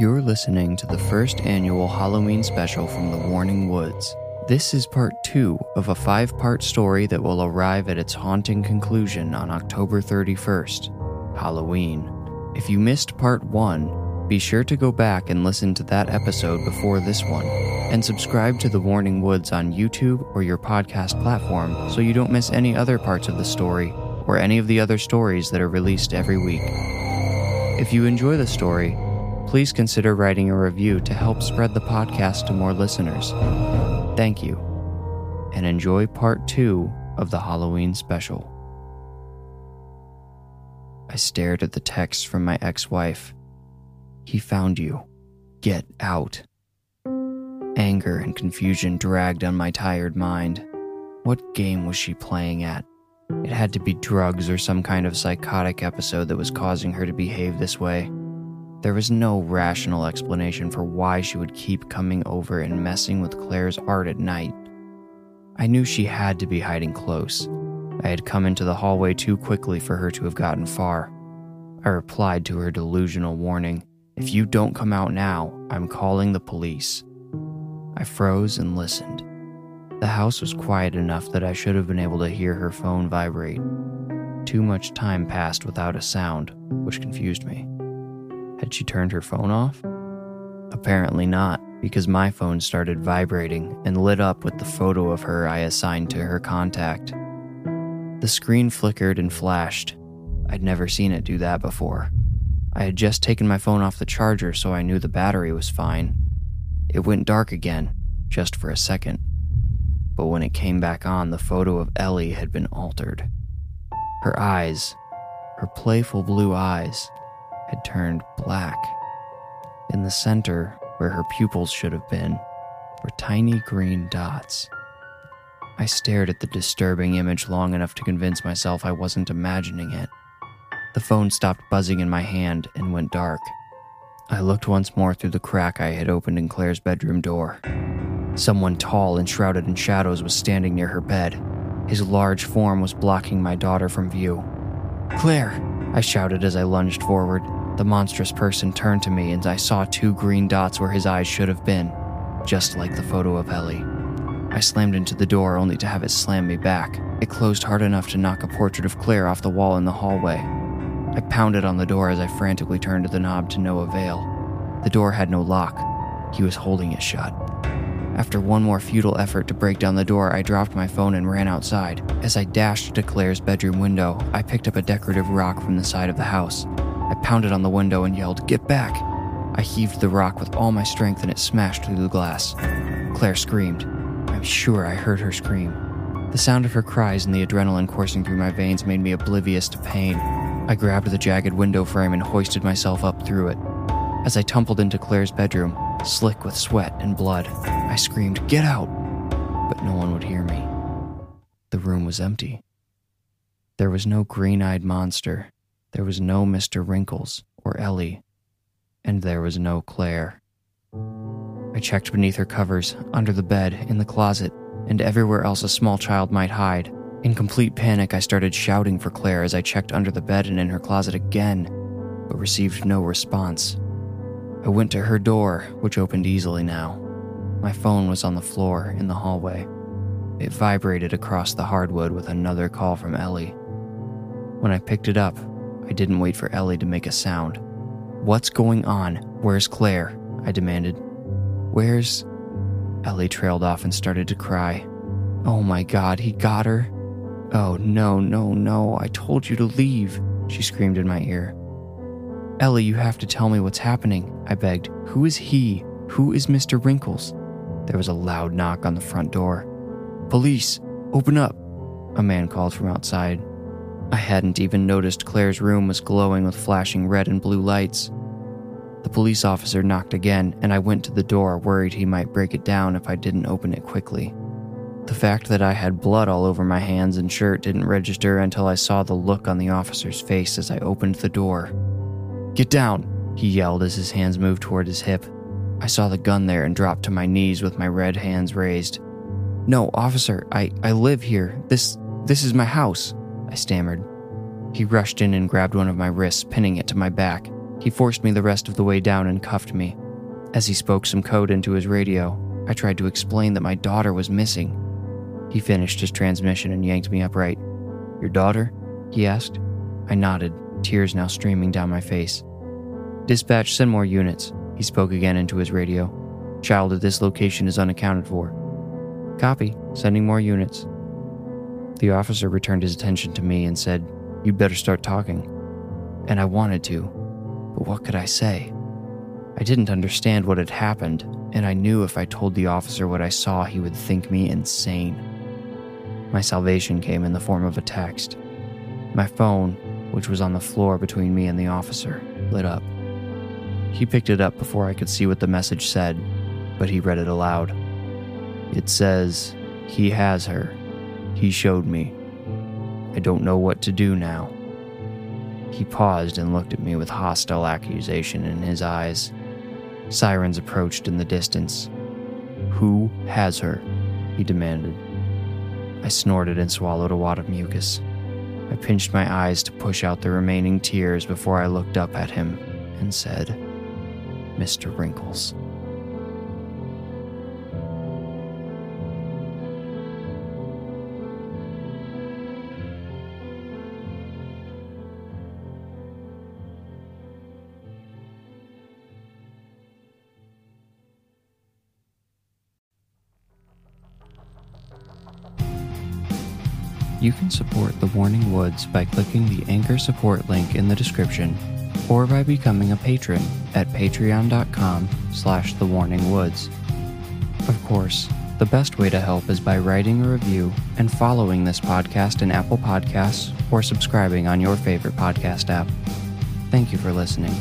You're listening to the first annual Halloween special from the Warning Woods. This is part two of a five part story that will arrive at its haunting conclusion on October 31st, Halloween. If you missed part one, be sure to go back and listen to that episode before this one, and subscribe to The Warning Woods on YouTube or your podcast platform so you don't miss any other parts of the story or any of the other stories that are released every week. If you enjoy the story, please consider writing a review to help spread the podcast to more listeners. Thank you, and enjoy part two of the Halloween special. I stared at the text from my ex wife. He found you. Get out. Anger and confusion dragged on my tired mind. What game was she playing at? It had to be drugs or some kind of psychotic episode that was causing her to behave this way. There was no rational explanation for why she would keep coming over and messing with Claire's art at night. I knew she had to be hiding close. I had come into the hallway too quickly for her to have gotten far. I replied to her delusional warning If you don't come out now, I'm calling the police. I froze and listened. The house was quiet enough that I should have been able to hear her phone vibrate. Too much time passed without a sound, which confused me. Had she turned her phone off? Apparently not, because my phone started vibrating and lit up with the photo of her I assigned to her contact. The screen flickered and flashed. I'd never seen it do that before. I had just taken my phone off the charger, so I knew the battery was fine. It went dark again, just for a second. But when it came back on, the photo of Ellie had been altered. Her eyes, her playful blue eyes, had turned black. In the center, where her pupils should have been, were tiny green dots. I stared at the disturbing image long enough to convince myself I wasn't imagining it. The phone stopped buzzing in my hand and went dark. I looked once more through the crack I had opened in Claire's bedroom door. Someone tall and shrouded in shadows was standing near her bed. His large form was blocking my daughter from view. Claire! I shouted as I lunged forward. The monstrous person turned to me, and I saw two green dots where his eyes should have been, just like the photo of Ellie. I slammed into the door only to have it slam me back. It closed hard enough to knock a portrait of Claire off the wall in the hallway. I pounded on the door as I frantically turned the knob to no avail. The door had no lock. He was holding it shut. After one more futile effort to break down the door, I dropped my phone and ran outside. As I dashed to Claire's bedroom window, I picked up a decorative rock from the side of the house. Pounded on the window and yelled, Get back! I heaved the rock with all my strength and it smashed through the glass. Claire screamed. I'm sure I heard her scream. The sound of her cries and the adrenaline coursing through my veins made me oblivious to pain. I grabbed the jagged window frame and hoisted myself up through it. As I tumbled into Claire's bedroom, slick with sweat and blood, I screamed, Get out! But no one would hear me. The room was empty. There was no green eyed monster. There was no Mr. Wrinkles or Ellie. And there was no Claire. I checked beneath her covers, under the bed, in the closet, and everywhere else a small child might hide. In complete panic, I started shouting for Claire as I checked under the bed and in her closet again, but received no response. I went to her door, which opened easily now. My phone was on the floor in the hallway. It vibrated across the hardwood with another call from Ellie. When I picked it up, I didn't wait for Ellie to make a sound. What's going on? Where's Claire? I demanded. Where's. Ellie trailed off and started to cry. Oh my god, he got her. Oh no, no, no, I told you to leave, she screamed in my ear. Ellie, you have to tell me what's happening, I begged. Who is he? Who is Mr. Wrinkles? There was a loud knock on the front door. Police, open up, a man called from outside. I hadn't even noticed Claire's room was glowing with flashing red and blue lights. The police officer knocked again, and I went to the door, worried he might break it down if I didn't open it quickly. The fact that I had blood all over my hands and shirt didn't register until I saw the look on the officer's face as I opened the door. Get down, he yelled as his hands moved toward his hip. I saw the gun there and dropped to my knees with my red hands raised. No, officer, I, I live here. This this is my house, I stammered. He rushed in and grabbed one of my wrists, pinning it to my back. He forced me the rest of the way down and cuffed me. As he spoke some code into his radio, I tried to explain that my daughter was missing. He finished his transmission and yanked me upright. Your daughter? he asked. I nodded, tears now streaming down my face. Dispatch, send more units, he spoke again into his radio. Child at this location is unaccounted for. Copy, sending more units. The officer returned his attention to me and said, You'd better start talking. And I wanted to, but what could I say? I didn't understand what had happened, and I knew if I told the officer what I saw, he would think me insane. My salvation came in the form of a text. My phone, which was on the floor between me and the officer, lit up. He picked it up before I could see what the message said, but he read it aloud. It says, He has her. He showed me. I don't know what to do now. He paused and looked at me with hostile accusation in his eyes. Sirens approached in the distance. Who has her? he demanded. I snorted and swallowed a wad of mucus. I pinched my eyes to push out the remaining tears before I looked up at him and said, Mr. Wrinkles. You can support The Warning Woods by clicking the Anchor support link in the description or by becoming a patron at patreon.com slash thewarningwoods. Of course, the best way to help is by writing a review and following this podcast in Apple Podcasts or subscribing on your favorite podcast app. Thank you for listening.